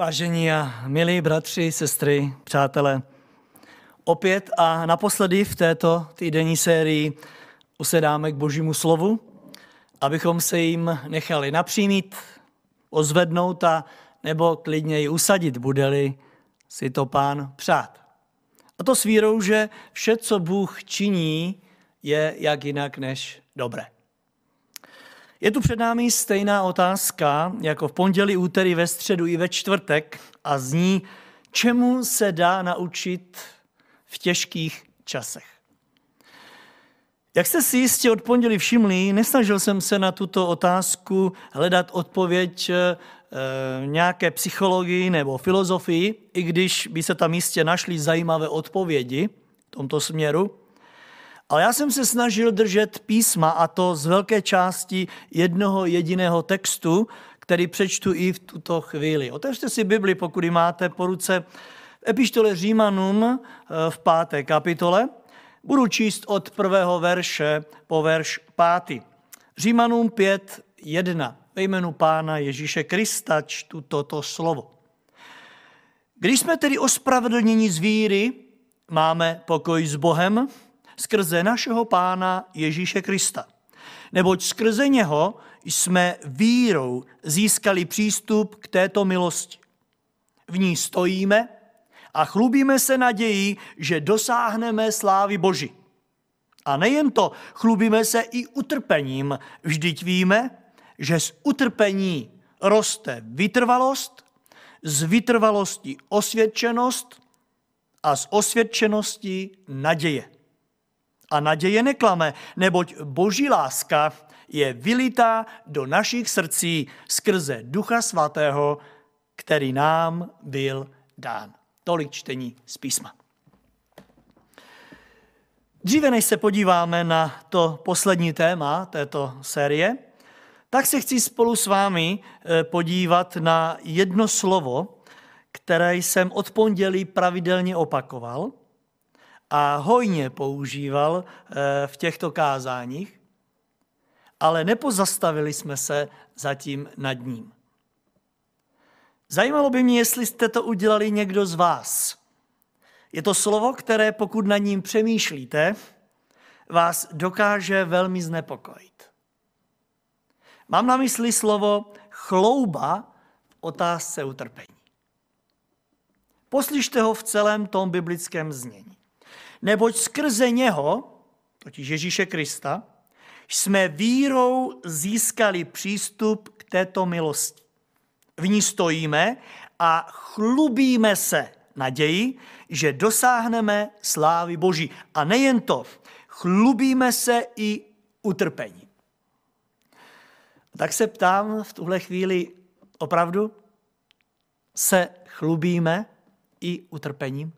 Vážení a milí bratři, sestry, přátelé, opět a naposledy v této týdenní sérii usedáme k božímu slovu, abychom se jim nechali napřímit, ozvednout a nebo klidně i usadit, bude-li si to pán přát. A to s vírou, že vše, co Bůh činí, je jak jinak než dobré. Je tu před námi stejná otázka, jako v pondělí, úterý, ve středu i ve čtvrtek a zní, čemu se dá naučit v těžkých časech. Jak jste si jistě od pondělí všimli, nesnažil jsem se na tuto otázku hledat odpověď e, nějaké psychologii nebo filozofii, i když by se tam jistě našly zajímavé odpovědi v tomto směru. Ale já jsem se snažil držet písma a to z velké části jednoho jediného textu, který přečtu i v tuto chvíli. Otevřte si Bibli, pokud ji máte po ruce, epištole Římanům eh, v páté kapitole. Budu číst od prvého verše po verš pátý. Římanům 5, 1. Ve jménu Pána Ježíše Krista čtu toto slovo. Když jsme tedy ospravedlněni z víry, máme pokoj s Bohem, skrze našeho Pána Ježíše Krista. Neboť skrze něho jsme vírou získali přístup k této milosti. V ní stojíme a chlubíme se nadějí, že dosáhneme slávy Boží. A nejen to, chlubíme se i utrpením. Vždyť víme, že z utrpení roste vytrvalost, z vytrvalosti osvědčenost a z osvědčenosti naděje. A naděje neklame, neboť boží láska je vylitá do našich srdcí skrze Ducha Svatého, který nám byl dán. Tolik čtení z písma. Dříve než se podíváme na to poslední téma této série, tak se chci spolu s vámi eh, podívat na jedno slovo, které jsem od pondělí pravidelně opakoval a hojně používal eh, v těchto kázáních, ale nepozastavili jsme se zatím nad ním. Zajímalo by mě, jestli jste to udělali někdo z vás. Je to slovo, které pokud na ním přemýšlíte, vás dokáže velmi znepokojit. Mám na mysli slovo chlouba v otázce utrpení. Poslyšte ho v celém tom biblickém znění. Neboť skrze něho, totiž Ježíše Krista, jsme vírou získali přístup k této milosti. V ní stojíme a chlubíme se naději, že dosáhneme slávy Boží. A nejen to, chlubíme se i utrpení. Tak se ptám v tuhle chvíli, opravdu se chlubíme i utrpením?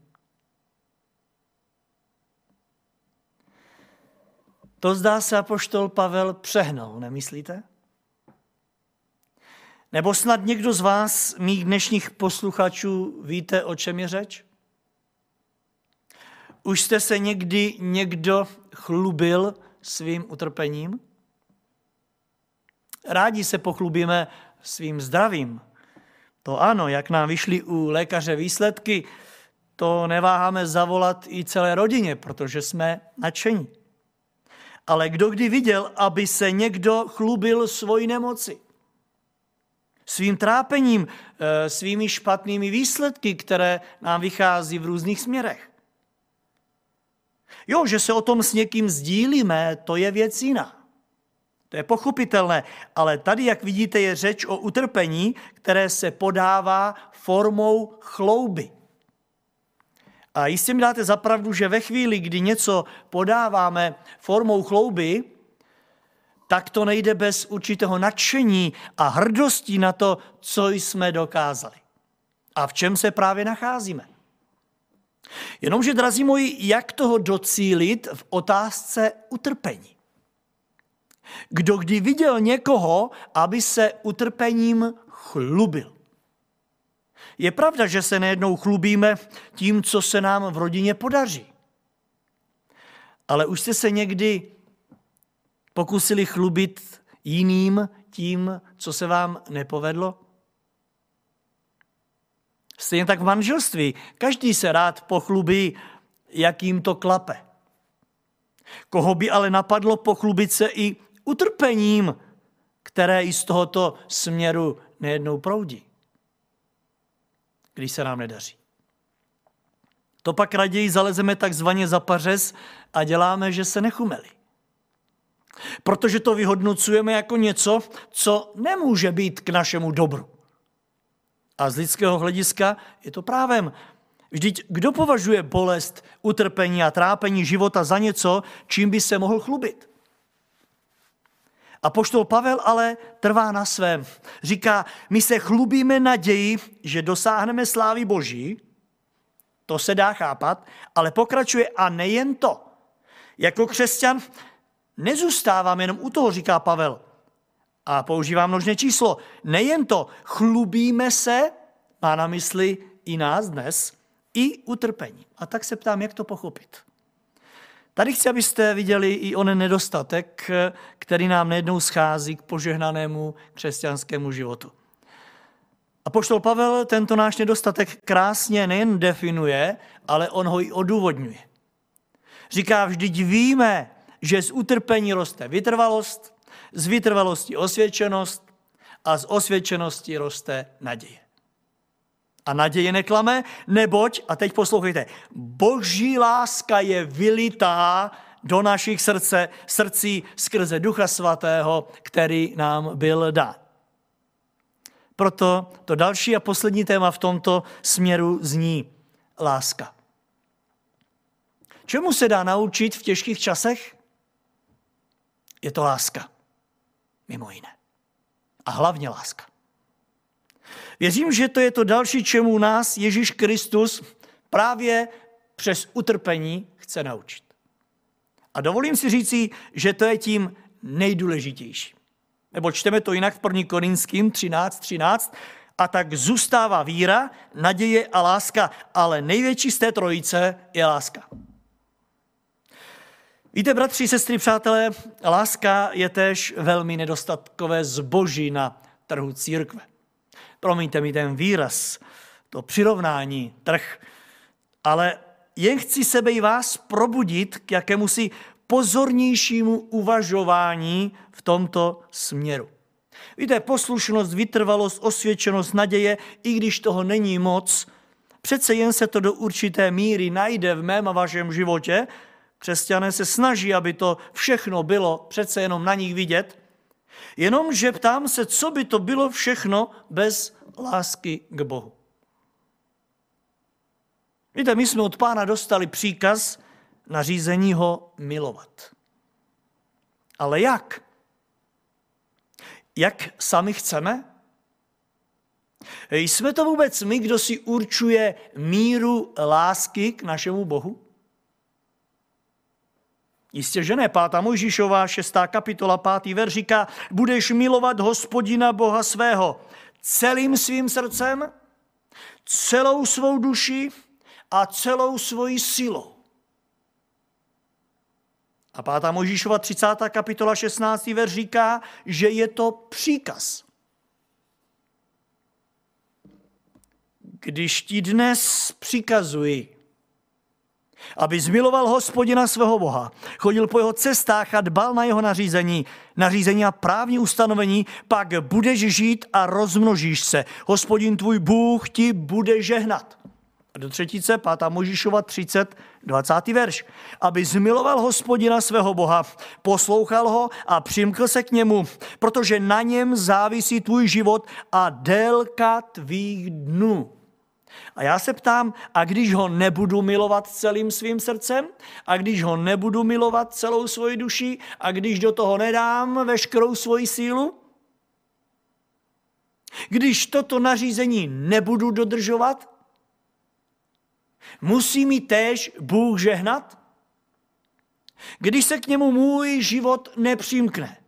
To zdá se apoštol Pavel přehnal, nemyslíte? Nebo snad někdo z vás, mých dnešních posluchačů, víte, o čem je řeč? Už jste se někdy někdo chlubil svým utrpením? Rádi se pochlubíme svým zdravím. To ano, jak nám vyšly u lékaře výsledky, to neváháme zavolat i celé rodině, protože jsme nadšení. Ale kdo kdy viděl, aby se někdo chlubil svojí nemoci? Svým trápením, eh, svými špatnými výsledky, které nám vychází v různých směrech. Jo, že se o tom s někým sdílíme, to je věc jiná. To je pochopitelné, ale tady, jak vidíte, je řeč o utrpení, které se podává formou chlouby. A jistě mi dáte zapravdu, že ve chvíli, kdy něco podáváme formou chlouby, tak to nejde bez určitého nadšení a hrdosti na to, co jsme dokázali. A v čem se právě nacházíme. Jenomže, drazí moji, jak toho docílit v otázce utrpení? Kdo kdy viděl někoho, aby se utrpením chlubil? Je pravda, že se nejednou chlubíme tím, co se nám v rodině podaří. Ale už jste se někdy pokusili chlubit jiným tím, co se vám nepovedlo? Stejně tak v manželství. Každý se rád pochlubí, jak jim to klape. Koho by ale napadlo pochlubit se i utrpením, které i z tohoto směru nejednou proudí, když se nám nedaří. To pak raději zalezeme takzvaně za pařez a děláme, že se nechumeli. Protože to vyhodnocujeme jako něco, co nemůže být k našemu dobru. A z lidského hlediska je to právem. Vždyť kdo považuje bolest, utrpení a trápení života za něco, čím by se mohl chlubit? A poštol Pavel ale trvá na svém. Říká, my se chlubíme naději, že dosáhneme slávy Boží, to se dá chápat, ale pokračuje a nejen to. Jako křesťan nezůstávám jenom u toho, říká Pavel. A používá množné číslo. Nejen to, chlubíme se, má na mysli i nás dnes, i utrpení. A tak se ptám, jak to pochopit. Tady chci, abyste viděli i onen nedostatek, který nám nejednou schází k požehnanému křesťanskému životu. A poštol Pavel tento náš nedostatek krásně nejen definuje, ale on ho i odůvodňuje. Říká, vždyť víme, že z utrpení roste vytrvalost, z vytrvalosti osvědčenost a z osvědčenosti roste naděje. A naděje neklame, neboť, a teď poslouchejte, boží láska je vylitá do našich srdce, srdcí skrze Ducha Svatého, který nám byl dán. Proto to další a poslední téma v tomto směru zní láska. Čemu se dá naučit v těžkých časech? Je to láska. Mimo jiné. A hlavně láska. Věřím, že to je to další, čemu nás Ježíš Kristus právě přes utrpení chce naučit. A dovolím si říci, že to je tím nejdůležitější. Nebo čteme to jinak v 1. Korinským 13, 13. A tak zůstává víra, naděje a láska, ale největší z té trojice je láska. Víte, bratři, sestry, přátelé, láska je též velmi nedostatkové zboží na trhu církve. Promiňte mi ten výraz, to přirovnání, trh, ale jen chci sebe i vás probudit k jakémusi pozornějšímu uvažování v tomto směru. Víte, poslušnost, vytrvalost, osvědčenost, naděje, i když toho není moc, přece jen se to do určité míry najde v mém a vašem životě. Křesťané se snaží, aby to všechno bylo přece jenom na nich vidět. Jenomže ptám se, co by to bylo všechno bez lásky k Bohu. Víte, my jsme od pána dostali příkaz, nařízení ho milovat. Ale jak? Jak sami chceme? Jsme to vůbec my, kdo si určuje míru lásky k našemu Bohu? Jistě, že ne. Pátá Mojžíšová, šestá kapitola, pátý ver říká, budeš milovat hospodina Boha svého celým svým srdcem, celou svou duši a celou svoji silou. A pátá Možíšova 30. kapitola 16. ver říká, že je to příkaz. Když ti dnes přikazuji, aby zmiloval hospodina svého Boha, chodil po jeho cestách a dbal na jeho nařízení, nařízení a právní ustanovení, pak budeš žít a rozmnožíš se. Hospodin tvůj Bůh ti bude žehnat. A do třetice, pátá Možíšova 30, 20. verš. Aby zmiloval hospodina svého Boha, poslouchal ho a přimkl se k němu, protože na něm závisí tvůj život a délka tvých dnů. A já se ptám, a když ho nebudu milovat celým svým srdcem, a když ho nebudu milovat celou svoji duši, a když do toho nedám veškerou svoji sílu, když toto nařízení nebudu dodržovat, Musí mi též Bůh žehnat? Když se k němu můj život nepřimkne.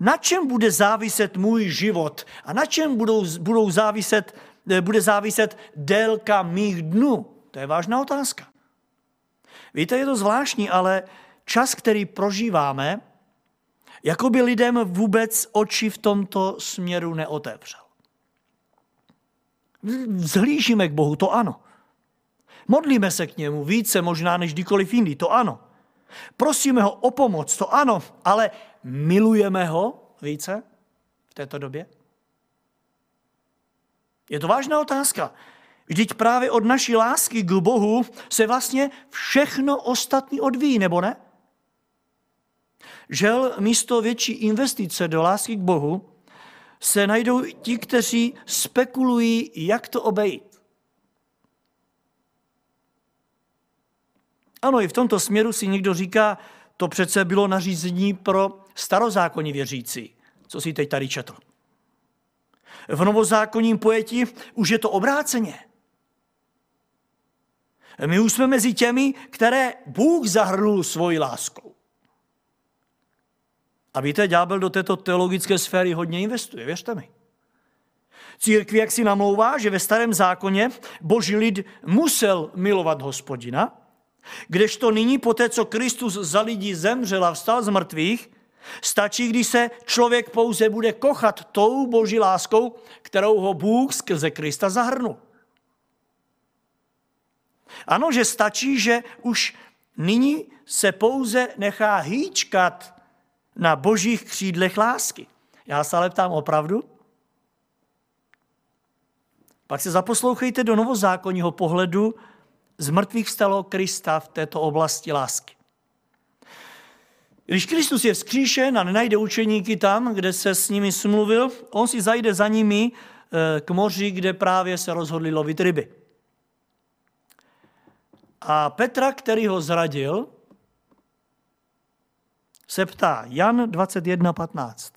Na čem bude záviset můj život a na čem budou, budou záviset, bude záviset délka mých dnů? To je vážná otázka. Víte, je to zvláštní, ale čas, který prožíváme, jako by lidem vůbec oči v tomto směru neotevřel. Vzhlížíme k Bohu, to ano. Modlíme se k němu více možná než kdykoliv jiný, to ano. Prosíme ho o pomoc, to ano, ale milujeme ho více v této době? Je to vážná otázka. Vždyť právě od naší lásky k Bohu se vlastně všechno ostatní odvíjí, nebo ne? Žel místo větší investice do lásky k Bohu se najdou ti, kteří spekulují, jak to obejít. Ano, i v tomto směru si někdo říká, to přece bylo nařízení pro starozákonní věřící, co si teď tady četl. V novozákonním pojetí už je to obráceně. My už jsme mezi těmi, které Bůh zahrnul svojí láskou. A víte, ďábel do této teologické sféry hodně investuje, věřte mi. Církvi jak si namlouvá, že ve starém zákoně boží lid musel milovat hospodina, kdežto nyní po té, co Kristus za lidí zemřel a vstal z mrtvých, stačí, když se člověk pouze bude kochat tou boží láskou, kterou ho Bůh skrze Krista zahrnul. Ano, že stačí, že už nyní se pouze nechá hýčkat na božích křídlech lásky. Já se ale ptám opravdu? Pak se zaposlouchejte do novozákonního pohledu z mrtvých stalo Krista v této oblasti lásky. Když Kristus je vzkříšen a nenajde učeníky tam, kde se s nimi smluvil, on si zajde za nimi eh, k moři, kde právě se rozhodli lovit ryby. A Petra, který ho zradil, se ptá, Jan 21.15.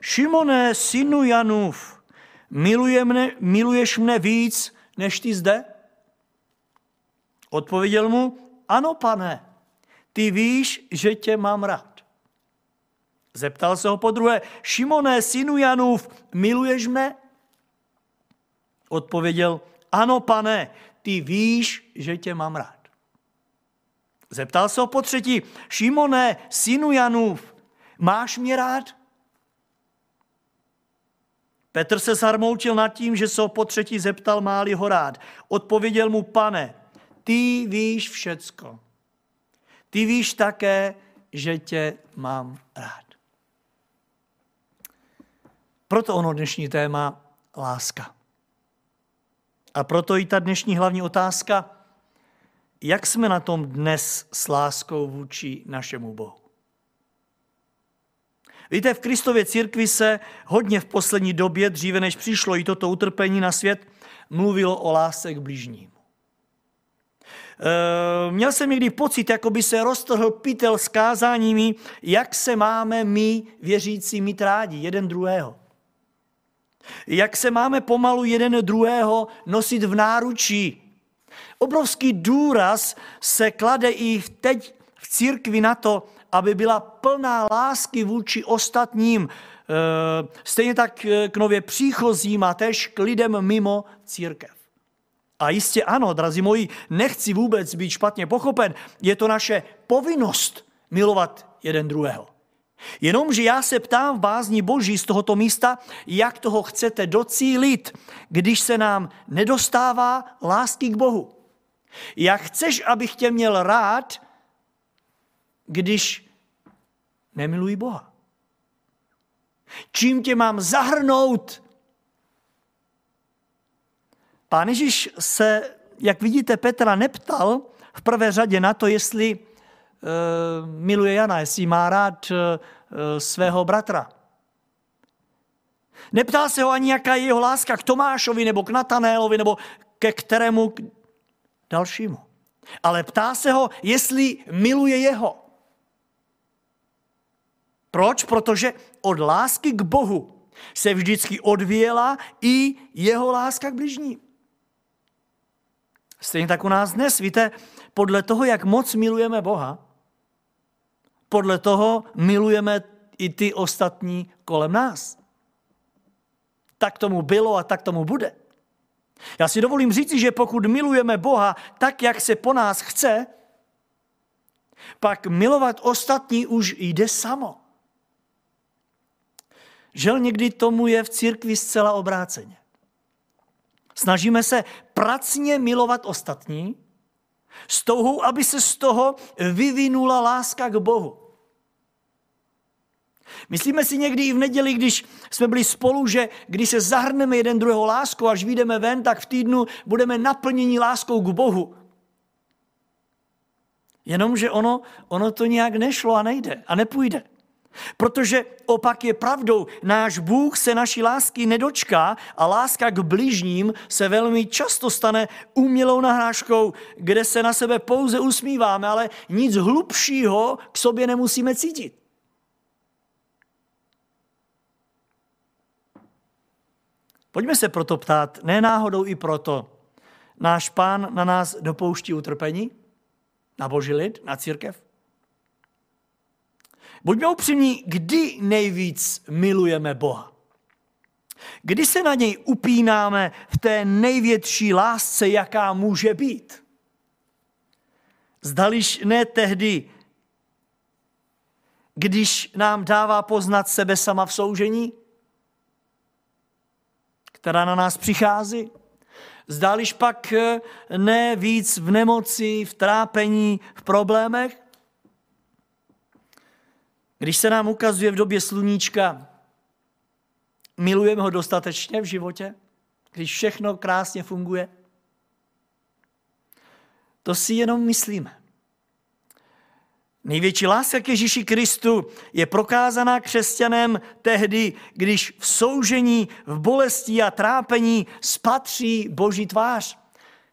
Šimone, synu Janův, miluje mne, miluješ mne víc, než ty zde? Odpověděl mu, ano, pane, ty víš, že tě mám rád. Zeptal se ho po druhé, Šimone, synu Janův, miluješ mne? Odpověděl, ano, pane, ty víš, že tě mám rád. Zeptal se ho po třetí, Šimone, synu Janův, máš mě rád? Petr se zarmoutil nad tím, že se ho po třetí zeptal, máli ho rád. Odpověděl mu, pane, ty víš všecko. Ty víš také, že tě mám rád. Proto ono dnešní téma láska. A proto i ta dnešní hlavní otázka, jak jsme na tom dnes s láskou vůči našemu Bohu. Víte, v Kristově církvi se hodně v poslední době, dříve než přišlo i toto utrpení na svět, mluvilo o lásce k blížním. E, měl jsem někdy pocit, jako by se roztrhl pytel s kázáními, jak se máme my, věřící, mít rádi jeden druhého. Jak se máme pomalu jeden druhého nosit v náručí, Obrovský důraz se klade i teď v církvi na to, aby byla plná lásky vůči ostatním, eh, stejně tak eh, k nově příchozím a tež k lidem mimo církev. A jistě ano, drazí moji, nechci vůbec být špatně pochopen, je to naše povinnost milovat jeden druhého. Jenomže já se ptám v bázní boží z tohoto místa, jak toho chcete docílit, když se nám nedostává lásky k Bohu. Jak chceš, abych tě měl rád, když nemiluji Boha? Čím tě mám zahrnout? Pán Ježíš se, jak vidíte, Petra neptal v prvé řadě na to, jestli uh, miluje Jana, jestli má rád uh, svého bratra. Neptal se ho ani, jaká je jeho láska k Tomášovi, nebo k Natanélovi, nebo ke kterému dalšímu. Ale ptá se ho, jestli miluje jeho. Proč? Protože od lásky k Bohu se vždycky odvěla i jeho láska k bližním. Stejně tak u nás dnes, víte, podle toho, jak moc milujeme Boha, podle toho milujeme i ty ostatní kolem nás. Tak tomu bylo a tak tomu bude. Já si dovolím říci, že pokud milujeme Boha tak, jak se po nás chce, pak milovat ostatní už jde samo. Žel někdy tomu je v církvi zcela obráceně. Snažíme se pracně milovat ostatní s touhou, aby se z toho vyvinula láska k Bohu. Myslíme si někdy i v neděli, když jsme byli spolu, že když se zahrneme jeden druhého láskou, až vyjdeme ven, tak v týdnu budeme naplněni láskou k Bohu. Jenomže ono, ono to nějak nešlo a nejde a nepůjde. Protože opak je pravdou, náš Bůh se naší lásky nedočká a láska k bližním se velmi často stane umělou nahrážkou, kde se na sebe pouze usmíváme, ale nic hlubšího k sobě nemusíme cítit. Pojďme se proto ptát, ne náhodou i proto, náš pán na nás dopouští utrpení, na boží lid, na církev? Buďme upřímní, kdy nejvíc milujeme Boha? Kdy se na něj upínáme v té největší lásce, jaká může být? Zdališ ne tehdy, když nám dává poznat sebe sama v soužení, která na nás přichází? Zdáliš pak eh, ne víc v nemoci, v trápení, v problémech? Když se nám ukazuje v době sluníčka, milujeme ho dostatečně v životě, když všechno krásně funguje? To si jenom myslíme. Největší láska k Ježíši Kristu je prokázaná křesťanem tehdy, když v soužení, v bolesti a trápení spatří Boží tvář.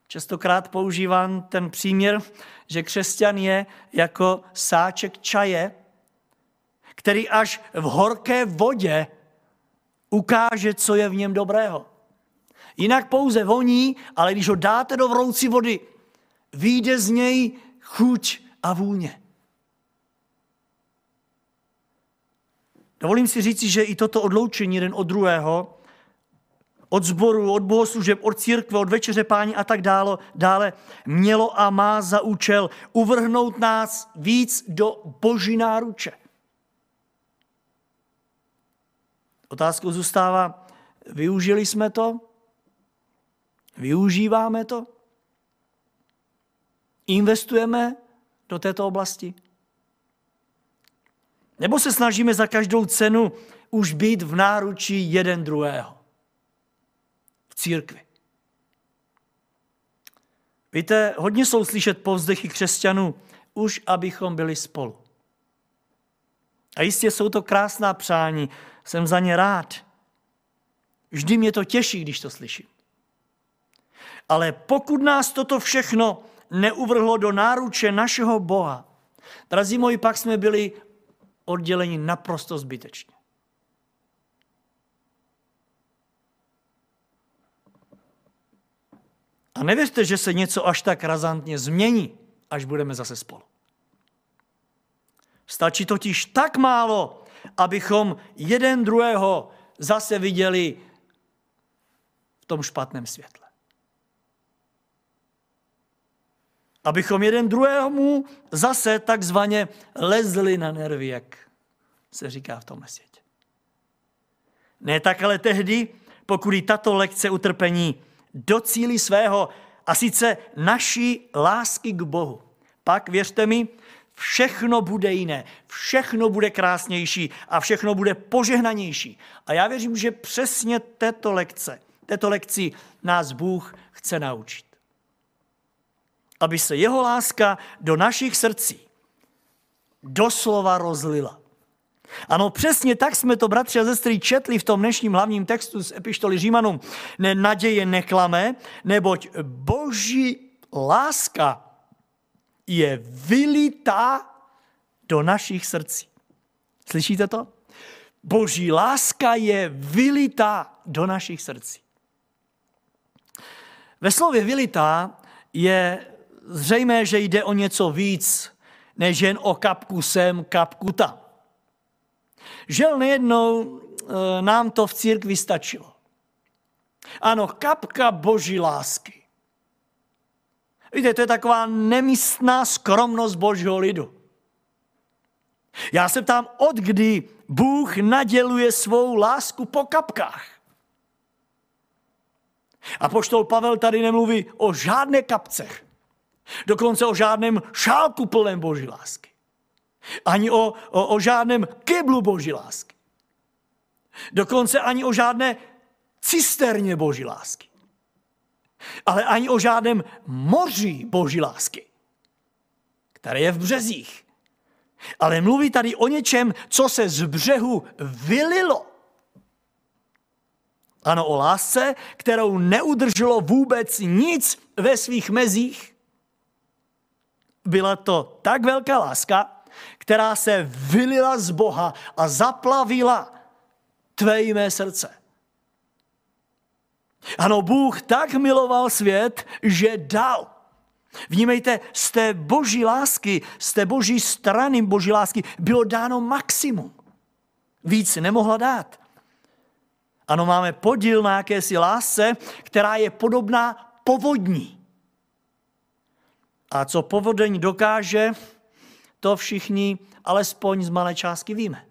Častokrát používám ten příměr, že křesťan je jako sáček čaje, který až v horké vodě ukáže, co je v něm dobrého. Jinak pouze voní, ale když ho dáte do vroucí vody, vyjde z něj chuť a vůně. Dovolím si říci, že i toto odloučení jeden od druhého, od zboru, od bohoslužeb, od církve, od večeře pání a tak dále, dále mělo a má za účel uvrhnout nás víc do boží náruče. Otázkou zůstává, využili jsme to? Využíváme to? Investujeme do této oblasti? Nebo se snažíme za každou cenu už být v náručí jeden druhého? V církvi. Víte, hodně jsou slyšet povzdechy křesťanů, už abychom byli spolu. A jistě jsou to krásná přání, jsem za ně rád. Vždy mě to těší, když to slyším. Ale pokud nás toto všechno neuvrhlo do náruče našeho Boha, drazí moji, pak jsme byli oddělení naprosto zbytečně. A nevěřte, že se něco až tak razantně změní, až budeme zase spolu. Stačí totiž tak málo, abychom jeden druhého zase viděli v tom špatném světle. Abychom jeden druhému zase takzvaně lezli na nervy, jak se říká v tomhle světě. Ne tak ale tehdy, pokud i tato lekce utrpení docílí svého a sice naší lásky k Bohu. Pak, věřte mi, všechno bude jiné, všechno bude krásnější a všechno bude požehnanější. A já věřím, že přesně této lekce, této lekci nás Bůh chce naučit aby se jeho láska do našich srdcí doslova rozlila. Ano, přesně tak jsme to, bratři a sestry, četli v tom dnešním hlavním textu z epištoly Římanům. Ne, naděje neklame, neboť boží láska je vylitá do našich srdcí. Slyšíte to? Boží láska je vylitá do našich srdcí. Ve slově vylitá je zřejmé, že jde o něco víc, než jen o kapku sem, kapku tam. Žel nejednou e, nám to v církvi stačilo. Ano, kapka boží lásky. Víte, to je taková nemístná skromnost božího lidu. Já se ptám, od kdy Bůh naděluje svou lásku po kapkách. A poštol Pavel tady nemluví o žádné kapcech. Dokonce o žádném šálku plném boží lásky. Ani o, o, o žádném keblu boží lásky. Dokonce ani o žádné cisterně boží lásky. Ale ani o žádném moři boží lásky, které je v březích. Ale mluví tady o něčem, co se z břehu vylilo. Ano, o lásce, kterou neudrželo vůbec nic ve svých mezích. Byla to tak velká láska, která se vylila z Boha a zaplavila tvé mé srdce. Ano, Bůh tak miloval svět, že dal. Vnímejte, z té boží lásky, z té boží strany boží lásky bylo dáno maximum. Víc nemohla dát. Ano, máme podíl na jakési lásce, která je podobná povodní. A co povodeň dokáže, to všichni alespoň z malé částky víme.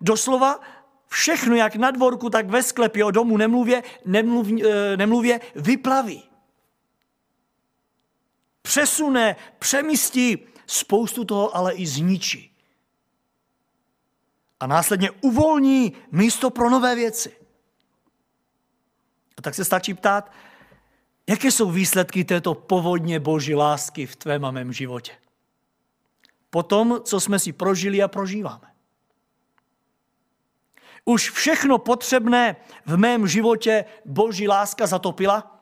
Doslova všechno, jak na dvorku, tak ve sklepě o domu nemluvě, nemluvě, eh, nemluvě vyplaví. Přesune, přemístí, spoustu toho ale i zničí a následně uvolní místo pro nové věci. A tak se stačí ptát, jaké jsou výsledky této povodně boží lásky v tvém a mém životě. Po tom, co jsme si prožili a prožíváme. Už všechno potřebné v mém životě boží láska zatopila?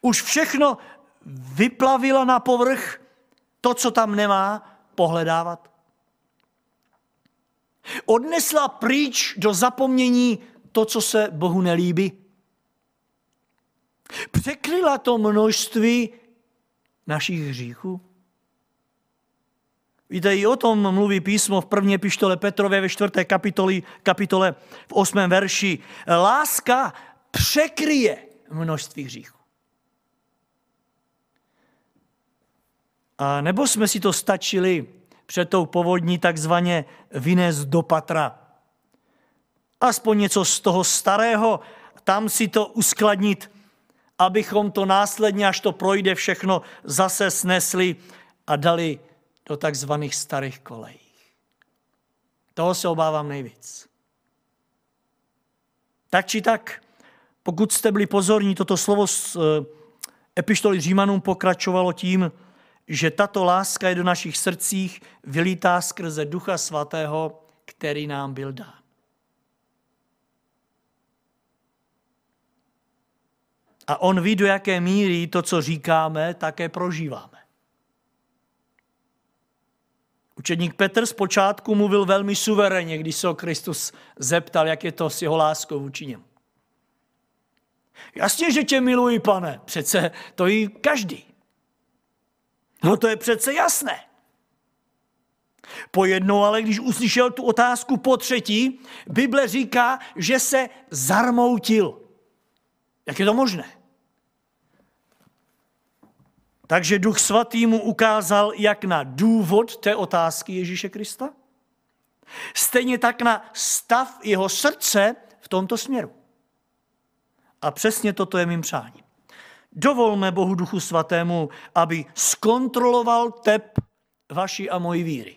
Už všechno vyplavila na povrch to, co tam nemá pohledávat? Odnesla pryč do zapomnění to, co se Bohu nelíbí. Překryla to množství našich hříchů. Víte, i o tom mluví písmo v první pištole Petrové ve čtvrté kapitoli, kapitole v osmém verši. Láska překryje množství hříchů. A nebo jsme si to stačili před tou povodní takzvaně vynést do patra. Aspoň něco z toho starého, tam si to uskladnit, abychom to následně, až to projde všechno, zase snesli a dali do takzvaných starých kolejí. Toho se obávám nejvíc. Tak či tak, pokud jste byli pozorní, toto slovo z eh, epištoly Římanům pokračovalo tím, že tato láska je do našich srdcích vylítá skrze Ducha Svatého, který nám byl dán. A on ví, do jaké míry to, co říkáme, také prožíváme. Učedník Petr zpočátku mluvil velmi suverénně, když se o Kristus zeptal, jak je to s jeho láskou vůči němu. Jasně, že tě miluji, pane, přece to jí každý. No to je přece jasné. Pojednou ale, když uslyšel tu otázku po třetí, Bible říká, že se zarmoutil. Jak je to možné? Takže Duch Svatý mu ukázal jak na důvod té otázky Ježíše Krista, stejně tak na stav jeho srdce v tomto směru. A přesně toto je mým přáním. Dovolme Bohu Duchu Svatému, aby zkontroloval tep vaší a mojí víry.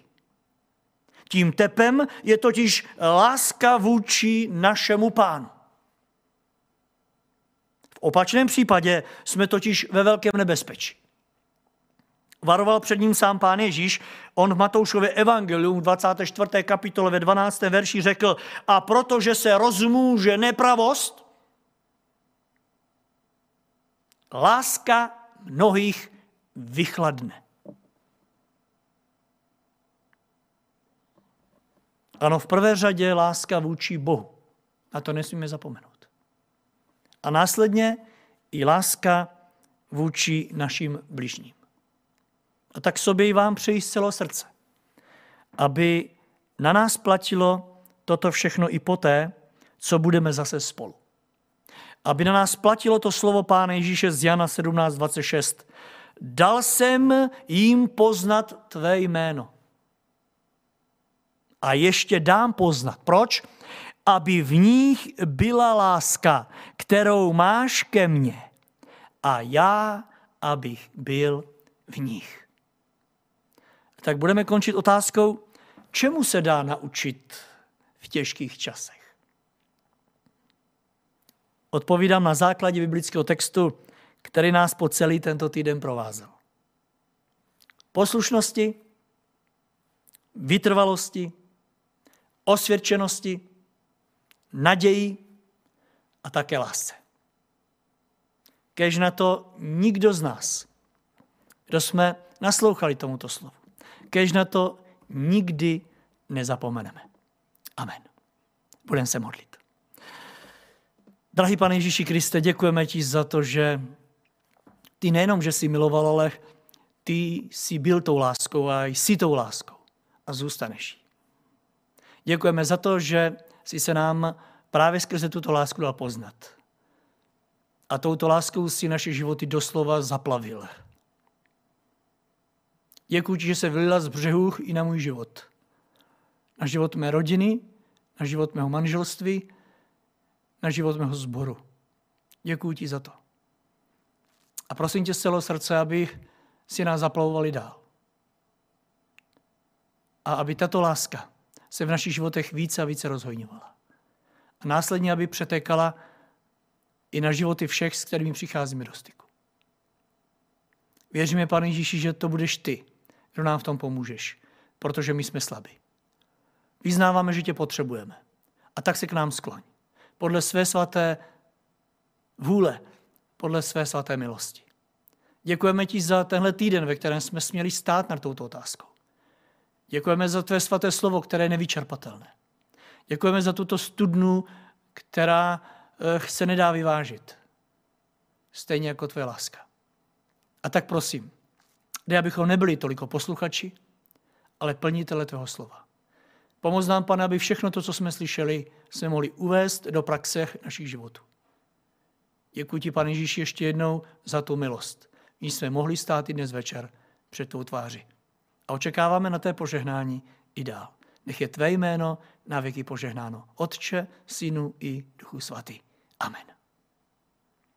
Tím tepem je totiž láska vůči našemu pánu. V opačném případě jsme totiž ve velkém nebezpečí. Varoval před ním sám pán Ježíš, on v Matoušově evangelium v 24. kapitole ve 12. verši řekl, a protože se rozmůže nepravost, láska mnohých vychladne. Ano, v prvé řadě láska vůči Bohu. A to nesmíme zapomenout. A následně i láska vůči našim bližním. A tak sobě i vám přeji z celého srdce, aby na nás platilo toto všechno i poté, co budeme zase spolu aby na nás platilo to slovo Pána Ježíše z Jana 17.26. Dal jsem jim poznat tvé jméno. A ještě dám poznat. Proč? aby v nich byla láska, kterou máš ke mně a já, abych byl v nich. Tak budeme končit otázkou, čemu se dá naučit v těžkých časech. Odpovídám na základě biblického textu, který nás po celý tento týden provázel. Poslušnosti, vytrvalosti, osvědčenosti, naději a také lásce. Kež na to nikdo z nás, kdo jsme naslouchali tomuto slovu, kež na to nikdy nezapomeneme. Amen. Budeme se modlit. Drahý pane Ježíši Kriste, děkujeme ti za to, že ty nejenom, že jsi miloval, ale ty jsi byl tou láskou a jsi tou láskou a zůstaneš jí. Děkujeme za to, že jsi se nám právě skrze tuto lásku dal poznat. A touto láskou si naše životy doslova zaplavil. Děkuji že se vylila z břehů i na můj život. Na život mé rodiny, na život mého manželství, na život mého sboru. Děkuji ti za to. A prosím tě z celého srdce, aby si nás zaplavovali dál. A aby tato láska se v našich životech více a více rozhojňovala. A následně, aby přetékala i na životy všech, s kterými přicházíme do styku. Věříme, Pane Ježíši, že to budeš ty, kdo nám v tom pomůžeš, protože my jsme slabí. Vyznáváme, že tě potřebujeme. A tak se k nám skloň. Podle své svaté vůle, podle své svaté milosti. Děkujeme ti za tenhle týden, ve kterém jsme směli stát nad touto otázkou. Děkujeme za tvé svaté slovo, které je nevyčerpatelné. Děkujeme za tuto studnu, která eh, se nedá vyvážit. Stejně jako tvoje láska. A tak prosím, dej, abychom nebyli toliko posluchači, ale plnitele tvého slova. Pomoz nám, pane, aby všechno to, co jsme slyšeli, jsme mohli uvést do praxe našich životů. Děkuji ti, pane Ježíši, ještě jednou za tu milost. My jsme mohli stát i dnes večer před tou tváři. A očekáváme na té požehnání i dál. Nech je tvé jméno na věky požehnáno. Otče, Synu i Duchu Svatý. Amen.